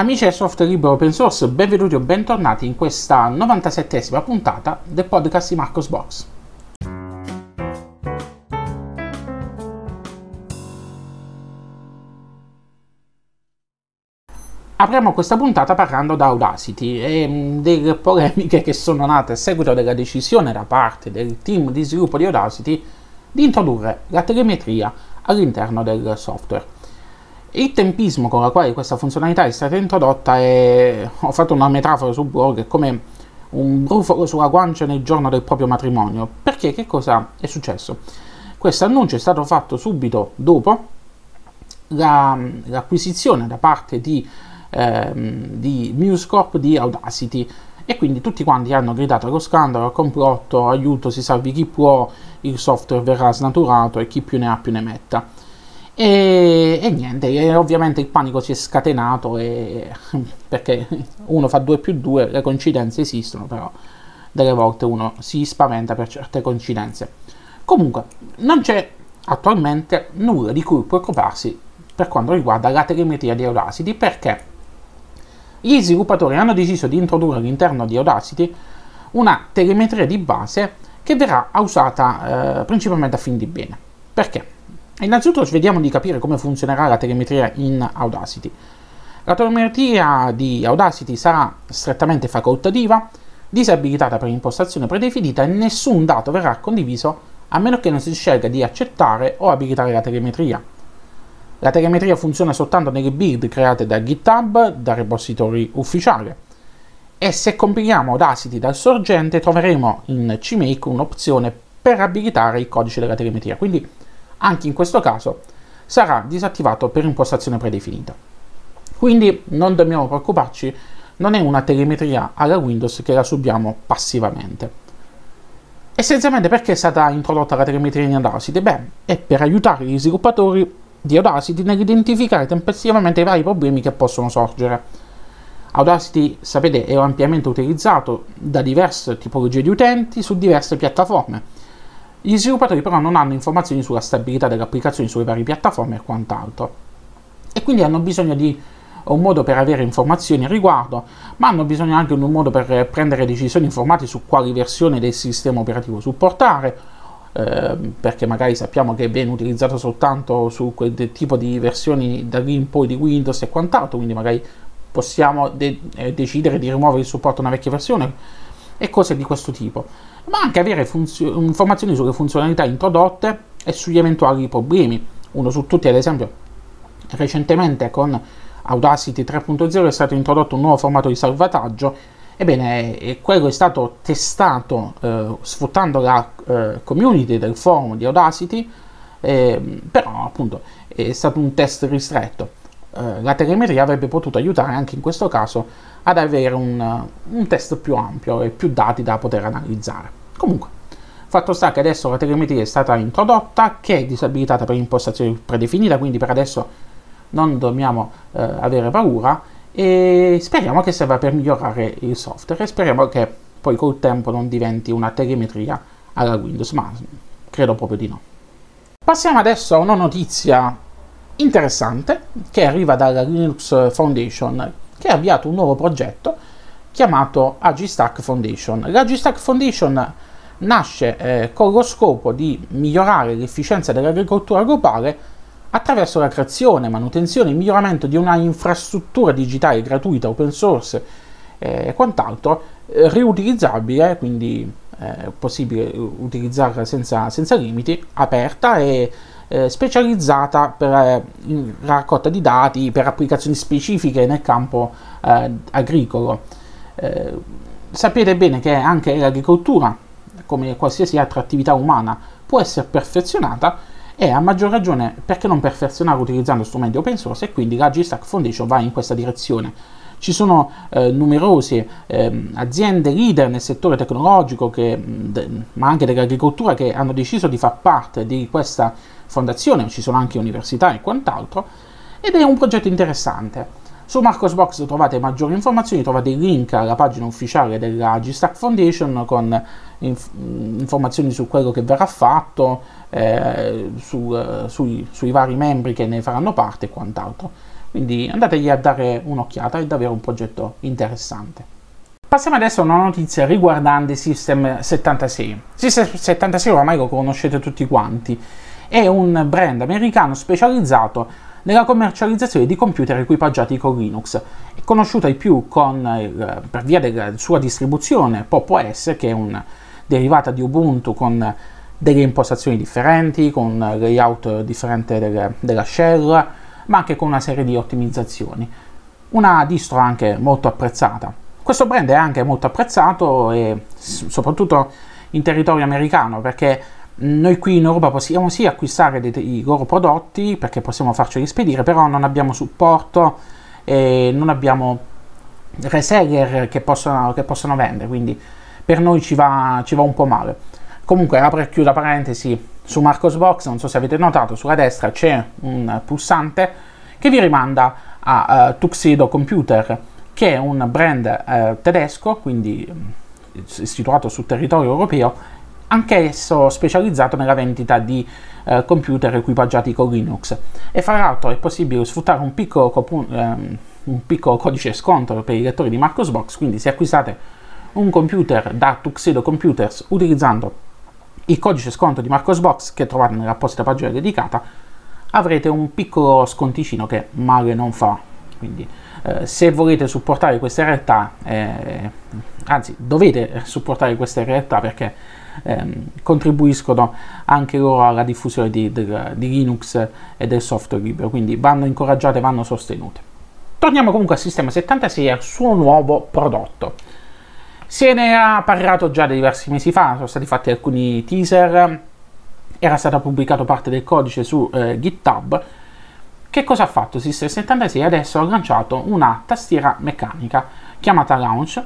Amici del software libero open source, benvenuti o bentornati in questa 97esima puntata del podcast di Marcos Box. Apriamo questa puntata parlando da Audacity e mm, delle polemiche che sono nate a seguito della decisione da parte del team di sviluppo di Audacity di introdurre la telemetria all'interno del software. Il tempismo con la quale questa funzionalità è stata introdotta è, ho fatto una metafora sul blog, è come un brufolo sulla guancia nel giorno del proprio matrimonio. Perché che cosa è successo? Questo annuncio è stato fatto subito dopo la, l'acquisizione da parte di, ehm, di MuseCorp di Audacity e quindi tutti quanti hanno gridato allo scandalo, al complotto, aiuto, si salvi chi può, il software verrà snaturato e chi più ne ha più ne metta. E, e niente, e ovviamente il panico si è scatenato e, perché uno fa 2 più 2, le coincidenze esistono, però delle volte uno si spaventa per certe coincidenze. Comunque, non c'è attualmente nulla di cui preoccuparsi per quanto riguarda la telemetria di Audacity perché gli sviluppatori hanno deciso di introdurre all'interno di Audacity una telemetria di base che verrà usata eh, principalmente a fin di bene. Perché? Innanzitutto vediamo di capire come funzionerà la telemetria in Audacity. La telemetria di Audacity sarà strettamente facoltativa, disabilitata per impostazione predefinita e nessun dato verrà condiviso a meno che non si scelga di accettare o abilitare la telemetria. La telemetria funziona soltanto nelle build create da GitHub, dal repository ufficiale. E se compiliamo Audacity dal sorgente troveremo in CMake un'opzione per abilitare il codice della telemetria. Quindi anche in questo caso sarà disattivato per impostazione predefinita. Quindi non dobbiamo preoccuparci, non è una telemetria alla Windows che la subiamo passivamente. Essenzialmente perché è stata introdotta la telemetria in Audacity? Beh, è per aiutare gli sviluppatori di Audacity nell'identificare tempestivamente i vari problemi che possono sorgere. Audacity, sapete, è ampiamente utilizzato da diverse tipologie di utenti su diverse piattaforme gli sviluppatori però non hanno informazioni sulla stabilità delle applicazioni sulle varie piattaforme e quant'altro. E quindi hanno bisogno di un modo per avere informazioni a riguardo, ma hanno bisogno anche di un modo per prendere decisioni informate su quali versioni del sistema operativo supportare, eh, perché magari sappiamo che viene utilizzato soltanto su quel tipo di versioni da lì in poi di Windows e quant'altro, quindi magari possiamo de- eh, decidere di rimuovere il supporto a una vecchia versione e cose di questo tipo ma anche avere informazioni sulle funzionalità introdotte e sugli eventuali problemi. Uno su tutti, ad esempio, recentemente con Audacity 3.0 è stato introdotto un nuovo formato di salvataggio. Ebbene, quello è stato testato eh, sfruttando la eh, community del forum di Audacity, eh, però appunto è stato un test ristretto. Eh, la telemetria avrebbe potuto aiutare anche in questo caso ad avere un, un test più ampio e più dati da poter analizzare. Comunque, fatto sta che adesso la telemetria è stata introdotta, che è disabilitata per impostazione predefinita, quindi per adesso non dobbiamo eh, avere paura e speriamo che serva per migliorare il software e speriamo che poi col tempo non diventi una telemetria alla Windows, ma credo proprio di no. Passiamo adesso a una notizia interessante che arriva dalla Linux Foundation che ha avviato un nuovo progetto chiamato Agistack Foundation. L'Agistack Foundation nasce eh, con lo scopo di migliorare l'efficienza dell'agricoltura globale attraverso la creazione, manutenzione e miglioramento di una infrastruttura digitale gratuita, open source eh, e quant'altro, eh, riutilizzabile, quindi eh, possibile utilizzarla senza, senza limiti, aperta e eh, specializzata per eh, la raccolta di dati per applicazioni specifiche nel campo eh, agricolo. Eh, sapete bene che anche l'agricoltura, come qualsiasi altra attività umana, può essere perfezionata e a maggior ragione perché non perfezionare utilizzando strumenti open source e quindi la GStack Foundation va in questa direzione. Ci sono eh, numerose eh, aziende leader nel settore tecnologico, che, de, ma anche dell'agricoltura, che hanno deciso di far parte di questa fondazione, ci sono anche università e quant'altro, ed è un progetto interessante. Su Marcosbox trovate maggiori informazioni, trovate il link alla pagina ufficiale della G-Stack Foundation con inf- informazioni su quello che verrà fatto, eh, su, sui, sui, vari membri che ne faranno parte e quant'altro. quindi andategli a dare un'occhiata, è davvero un progetto interessante. Passiamo adesso a una notizia riguardante System 76. System 76 ormai lo conoscete tutti quanti, è un brand americano specializzato nella commercializzazione di computer equipaggiati con Linux, è conosciuta di più con, per via della sua distribuzione Pop OS, che è una derivata di Ubuntu con delle impostazioni differenti, con layout differente delle, della shell, ma anche con una serie di ottimizzazioni. Una distro anche molto apprezzata. Questo brand è anche molto apprezzato e soprattutto in territorio americano perché noi qui in Europa possiamo sì acquistare dei, i loro prodotti perché possiamo farceli spedire, però non abbiamo supporto e non abbiamo reseller che possono, che possono vendere, quindi per noi ci va, ci va un po' male. Comunque, apro e chiudo parentesi, su Marcosbox, non so se avete notato, sulla destra c'è un pulsante che vi rimanda a uh, Tuxedo Computer, che è un brand uh, tedesco, quindi um, situato sul territorio europeo, anch'esso specializzato nella vendita di uh, computer equipaggiati con Linux. E fra l'altro è possibile sfruttare un piccolo, um, un piccolo codice sconto per i lettori di Marcosbox, quindi se acquistate un computer da Tuxedo Computers utilizzando il codice sconto di Marcosbox che trovate nell'apposita pagina dedicata, avrete un piccolo sconticino che male non fa. Quindi eh, se volete supportare queste realtà, eh, anzi dovete supportare queste realtà perché ehm, contribuiscono anche loro alla diffusione di, di, di Linux e del software libero, quindi vanno incoraggiate, vanno sostenute. Torniamo comunque al sistema 76 e al suo nuovo prodotto. Se ne ha parlato già diversi mesi fa, sono stati fatti alcuni teaser, era stato pubblicato parte del codice su eh, GitHub. Che cosa ha fatto System 76? Adesso ha lanciato una tastiera meccanica chiamata Launch.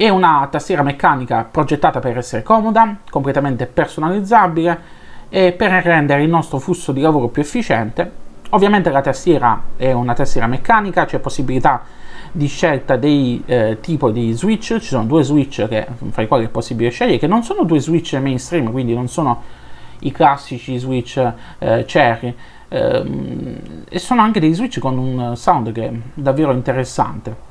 È una tastiera meccanica progettata per essere comoda, completamente personalizzabile e per rendere il nostro flusso di lavoro più efficiente. Ovviamente la tastiera è una tastiera meccanica, c'è possibilità di scelta dei eh, tipo di switch, ci sono due switch che, fra i quali è possibile scegliere, che non sono due switch mainstream, quindi non sono i classici switch eh, cherry, ehm, e sono anche dei switch con un sound che è davvero interessante.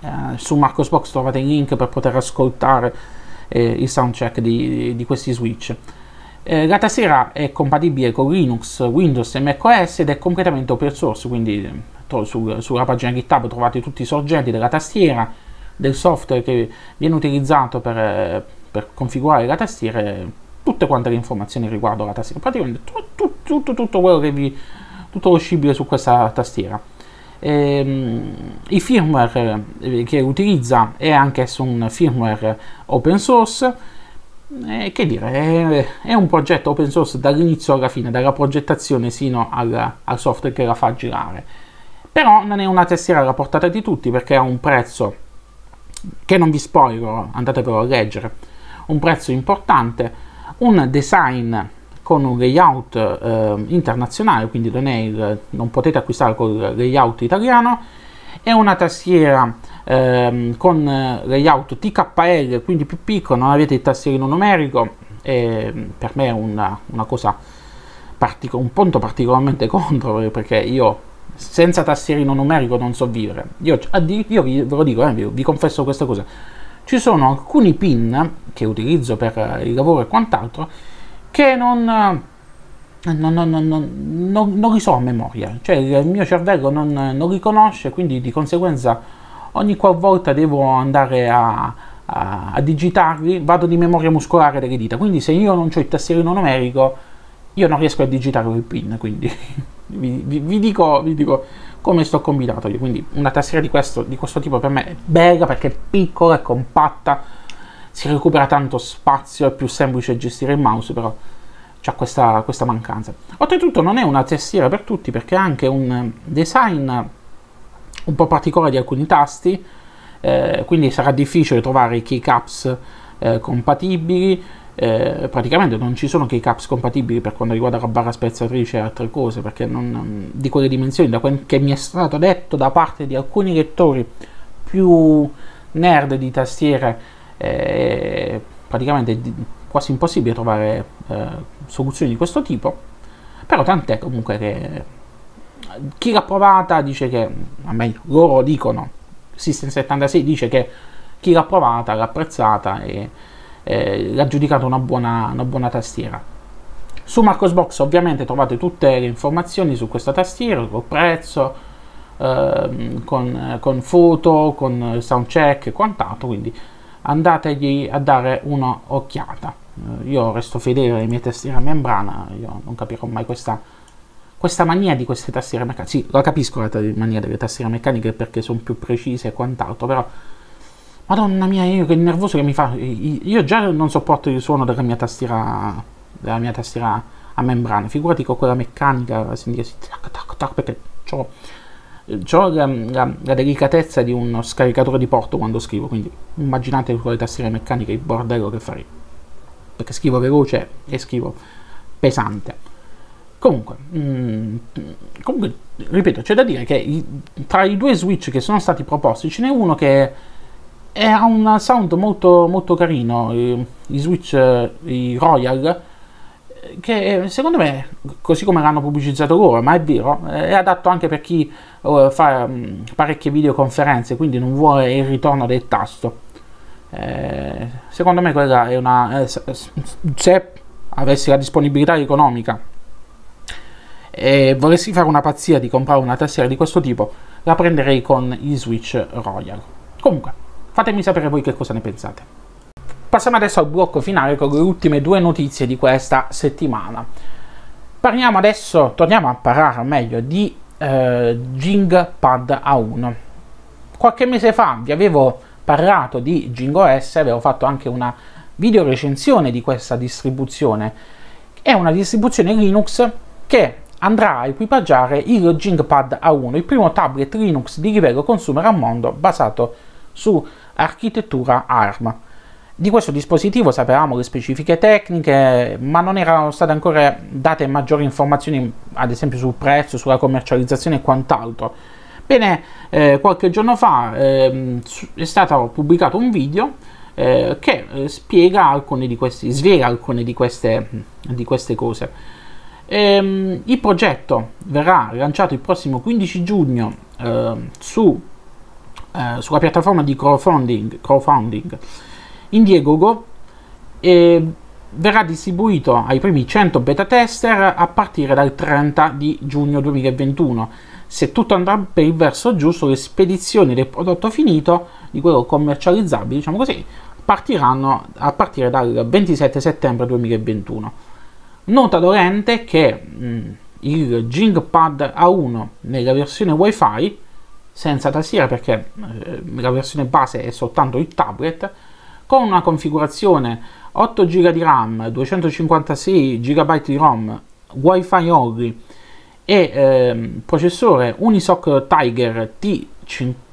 Eh, su Marcosbox trovate il link per poter ascoltare eh, il soundcheck di, di questi switch. Eh, la tastiera è compatibile con Linux, Windows e macOS ed è completamente open source, quindi su, sulla pagina GitHub trovate tutti i sorgenti della tastiera, del software che viene utilizzato per, per configurare la tastiera e tutte quante le informazioni riguardo la tastiera, praticamente tutto, tutto, tutto quello che vi tutto lo scibile su questa tastiera. Ehm, il firmware eh, che utilizza è anch'esso un firmware open source. Eh, che dire, è, un progetto open source dall'inizio alla fine, dalla progettazione sino al, al software che la fa girare però non è una tastiera alla portata di tutti perché ha un prezzo che non vi spoilerò, andatevelo a leggere, un prezzo importante, un design con un layout eh, internazionale, quindi non, il, non, potete acquistare con il layout italiano, è una tastiera eh, con layout TKL, quindi più piccolo, non avete il tastierino numerico, e per me è una, una cosa, partic- un punto particolarmente contro perché io senza tastierino numerico non so vivere. Io, io vi, ve lo dico, eh, vi, vi, confesso questa cosa. Ci sono alcuni pin che utilizzo per il lavoro e quant'altro che non, non, non, non li so a memoria. Cioè il mio cervello non, li conosce, quindi di conseguenza ogni qualvolta devo andare a, a, a digitarli vado di memoria muscolare delle dita. Quindi se io non ho il tastierino numerico io non riesco a digitare il pin, quindi vi, vi, vi, dico, vi, dico, come sto combinato io. Quindi una tastiera di questo, di questo tipo per me è bella perché è piccola, è compatta, si recupera tanto spazio, è più semplice gestire il mouse, però c'ha questa, questa mancanza. Oltretutto non è una tastiera per tutti perché ha anche un design un po' particolare di alcuni tasti, eh, quindi sarà difficile trovare keycaps eh, compatibili eh, praticamente non ci sono keycaps compatibili per quanto riguarda la barra spezzatrice e altre cose perché non, di quelle dimensioni da quel che mi è stato detto da parte di alcuni lettori più nerd di tastiere è praticamente quasi impossibile trovare eh, soluzioni di questo tipo però tant'è comunque che chi l'ha provata dice che, o meglio, loro dicono, System 76 dice che chi l'ha provata l'ha apprezzata e eh, l'ha giudicata una buona, una buona tastiera. Su Marcosbox ovviamente trovate tutte le informazioni su questa tastiera, col prezzo, ehm, con, con, foto, con soundcheck e quant'altro, quindi andategli a dare un'occhiata. Eh, io resto fedele alle mie tastiere a membrana, io non capirò mai questa, questa mania di queste tastiere meccaniche. Sì, la capisco la mania delle tastiere meccaniche perché sono più precise e quant'altro, però Madonna mia, io che nervoso che mi fa. Io già non sopporto il suono della mia tastiera, della mia tastiera a membrana. Figurati con quella meccanica, sentire tac, tac, tac, perché ho, ho la, la, la, delicatezza di uno scaricatore di porto quando scrivo. Quindi immaginate con le tastiere meccaniche il bordello che farei. Perché scrivo veloce e scrivo pesante. Comunque, mm, comunque ripeto, c'è da dire che i, tra i due switch che sono stati proposti ce n'è uno che ha un sound molto, molto carino, i, i Switch, i Royal, che secondo me, così come l'hanno pubblicizzato loro, ma è vero, è adatto anche per chi uh, fa um, parecchie videoconferenze, quindi non vuole il ritorno del tasto. Eh, secondo me quella è una... Eh, se avessi la disponibilità economica e volessi fare una pazzia di comprare una tastiera di questo tipo, la prenderei con i Switch Royal. Comunque, Fatemi sapere voi che cosa ne pensate. Passiamo adesso al blocco finale con le ultime due notizie di questa settimana. Parliamo adesso, torniamo a parlare meglio di eh, Jing Pad A1. Qualche mese fa vi avevo parlato di Jing OS, avevo fatto anche una video recensione di questa distribuzione. È una distribuzione Linux che andrà a equipaggiare il Jingpad A1, il primo tablet Linux di livello consumer al mondo basato su architettura ARM. Di questo dispositivo sapevamo le specifiche tecniche, ma non erano state ancora date maggiori informazioni, ad esempio sul prezzo, sulla commercializzazione e quant'altro. Bene, eh, qualche giorno fa eh, è stato pubblicato un video eh, che eh, spiega alcune di questi, svela alcune di queste, di queste cose. Ehm, il progetto verrà lanciato il prossimo 15 giugno ehm, su eh, sulla piattaforma di crowdfunding, crowdfunding Indiegogo e verrà distribuito ai primi 100 beta tester a partire dal 30 di giugno 2021. Se tutto andrà per il verso giusto, le spedizioni del prodotto finito, di quello commercializzabile, diciamo così, partiranno a partire dal 27 settembre 2021. Nota dolente che mh, il Jingpad A1 nella versione WiFi senza tastiera perché eh, la versione base è soltanto il tablet con una configurazione 8 GB di RAM, 256 GB di ROM, WiFi only e eh, processore Unisoc Tiger T,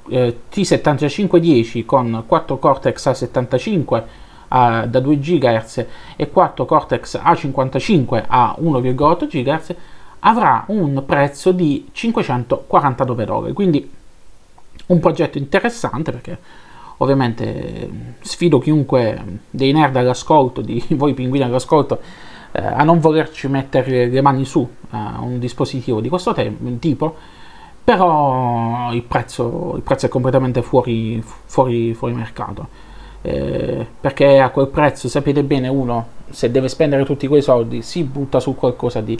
eh, T7510 con 4 Cortex A75 a, da 2 GHz e 4 Cortex A55 a 1,8 GHz avrà un prezzo di 549 dollari. Quindi un progetto interessante perché ovviamente sfido chiunque dei nerd all'ascolto, di voi pinguini all'ascolto, eh, a non volerci mettere le mani su a un dispositivo di questo te- tipo, però il prezzo, il prezzo è completamente fuori, fuori, fuori mercato. Eh, perché a quel prezzo sapete bene uno se deve spendere tutti quei soldi si butta su qualcosa di,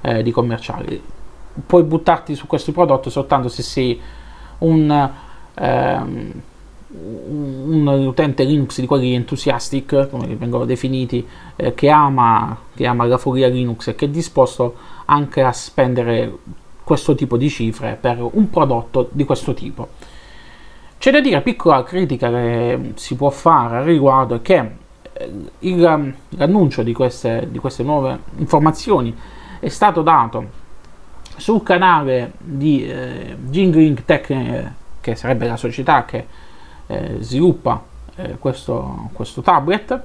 eh, di commerciale puoi buttarti su questo prodotto soltanto se sei un, ehm, un utente Linux di quelli enthusiastic, come vengono definiti, eh, che, ama, che ama la follia Linux e che è disposto anche a spendere questo tipo di cifre per un prodotto di questo tipo. C'è da dire, piccola critica che si può fare al riguardo, è che eh, il, l'annuncio di queste, di queste nuove informazioni è stato dato sul canale di eh, Jingling Tech, eh, che sarebbe la società che eh, sviluppa eh, questo, questo, tablet.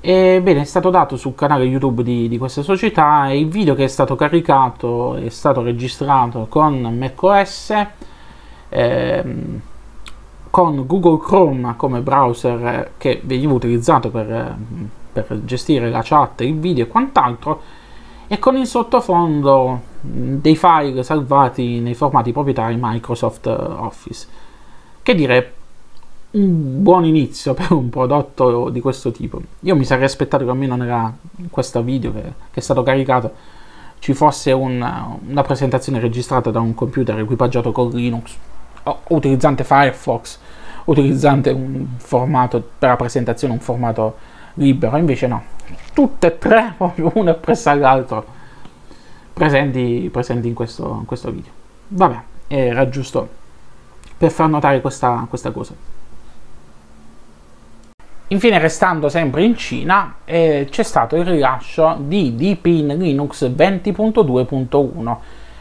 E bene, è stato dato sul canale YouTube di, di, questa società e il video che è stato caricato è stato registrato con macOS, ehm, con Google Chrome come browser che veniva utilizzato per, per gestire la chat, il video e quant'altro e con il sottofondo dei file salvati nei formati proprietari Microsoft Office. Che dire, un buon inizio per un prodotto di questo tipo. Io mi sarei aspettato che almeno nella, in questo video che, che, è stato caricato ci fosse un, una presentazione registrata da un computer equipaggiato con Linux, o utilizzante Firefox, utilizzante un formato per la presentazione, un formato libero, invece no, tutte e tre, proprio uno appresso all'altro, presenti, presenti in, questo, in, questo, video. Vabbè, era giusto per far notare questa, questa cosa. Infine, restando sempre in Cina, eh, c'è stato il rilascio di Deepin Linux 20.2.1.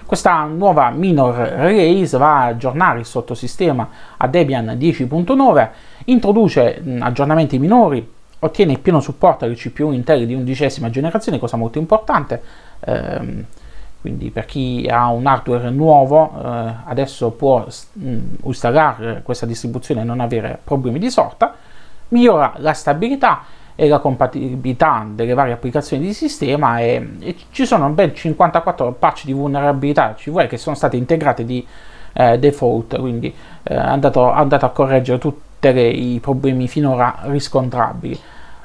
Questa nuova minor release va a aggiornare il sottosistema a Debian 10.9, introduce mh, aggiornamenti minori ottiene il pieno supporto alle CPU Intel di undicesima generazione, cosa molto importante. Ehm, quindi per chi ha un hardware nuovo eh, adesso può mh, mm, installare questa distribuzione e non avere problemi di sorta. Migliora la stabilità e la compatibilità delle varie applicazioni di sistema e, e ci sono ben 54 patch di vulnerabilità CV che sono state integrate di eh, default, quindi eh, andato, andato a correggere tutti i problemi finora riscontrabili.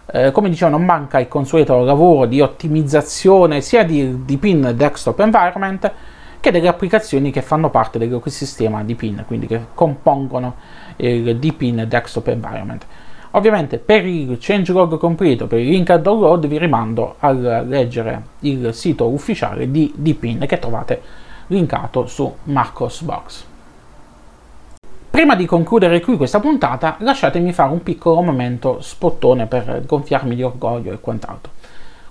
Eh, come dicevo, non manca il consueto lavoro di ottimizzazione sia di, di PIN desktop environment che delle applicazioni che fanno parte dell'ecosistema di PIN, quindi che compongono il DPIN desktop environment. Ovviamente per il changelog completo, per il link al download, vi rimando a leggere il sito ufficiale di DPIN che trovate linkato su Marcosbox. Prima di concludere qui questa puntata, lasciatemi fare un piccolo momento spottone per gonfiarmi di orgoglio e quant'altro.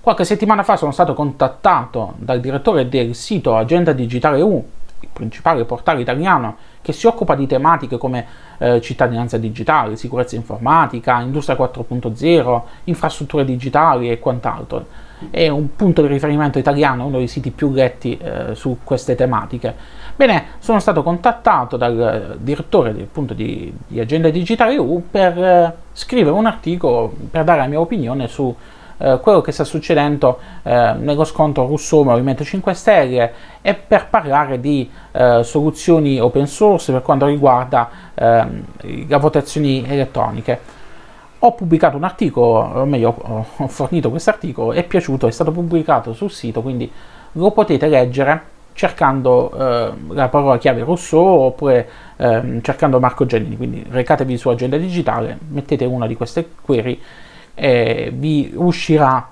Qualche settimana fa sono stato contattato dal direttore del sito Agenda Digitale U, il principale portale italiano che si occupa di tematiche come eh, cittadinanza digitale, sicurezza informatica, industria 4.0, infrastrutture digitali e quant'altro. È un punto di riferimento italiano, uno dei siti più letti eh, su queste tematiche Bene, sono stato contattato dal direttore appunto, di, di Agenda Digitale EU per eh, scrivere un articolo per dare la mia opinione su eh, quello che sta succedendo eh, nello scontro Rousseau-Movimento 5 Stelle e per parlare di eh, soluzioni open source per quanto riguarda ehm, le votazioni elettroniche. Ho pubblicato un articolo, o meglio ho fornito questo articolo, è piaciuto, è stato pubblicato sul sito, quindi lo potete leggere cercando eh, la parola chiave Rousseau oppure eh, cercando Marco Giannini, quindi recatevi su agenda digitale, mettete una di queste query e vi uscirà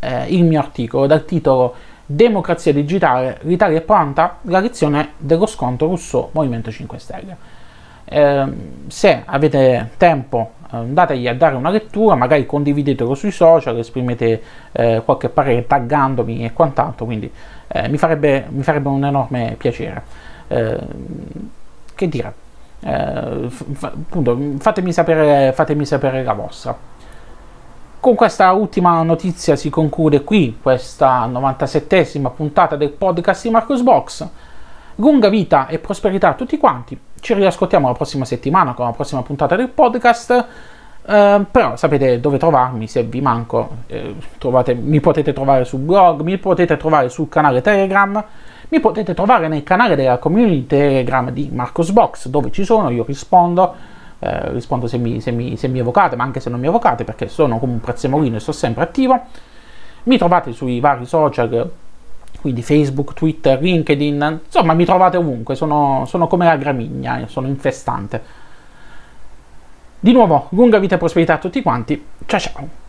eh, il mio articolo dal titolo Democrazia digitale, l'Italia è pronta? La lezione dello scontro Rousseau Movimento 5 Stelle. Eh, se avete tempo andategli a dare una lettura, magari condividetelo sui social, esprimete eh, qualche parere taggandomi e quant'altro, quindi eh, mi, farebbe, mi, farebbe, un enorme piacere. Eh, che dire, eh, fa, appunto, fatemi sapere, fatemi sapere la vostra. Con questa ultima notizia si conclude qui questa 97esima puntata del podcast di Marcos Box. Lunga vita e prosperità a tutti quanti. Ci riascoltiamo la prossima settimana con la prossima puntata del podcast. Uh, però sapete dove trovarmi se vi manco, eh, trovate, mi potete trovare sul blog, mi potete trovare sul canale Telegram, mi potete trovare nel canale della community Telegram di Marcosbox dove ci sono, io rispondo, eh, rispondo se mi, se, mi, se mi, evocate, ma anche se non mi evocate perché sono come un prezzemolino e sto sempre attivo. Mi trovate sui vari social, quindi Facebook, Twitter, LinkedIn, insomma mi trovate ovunque, sono, sono come la gramigna, sono infestante. Di nuovo, lunga vita e prosperità a tutti quanti. Ciao ciao.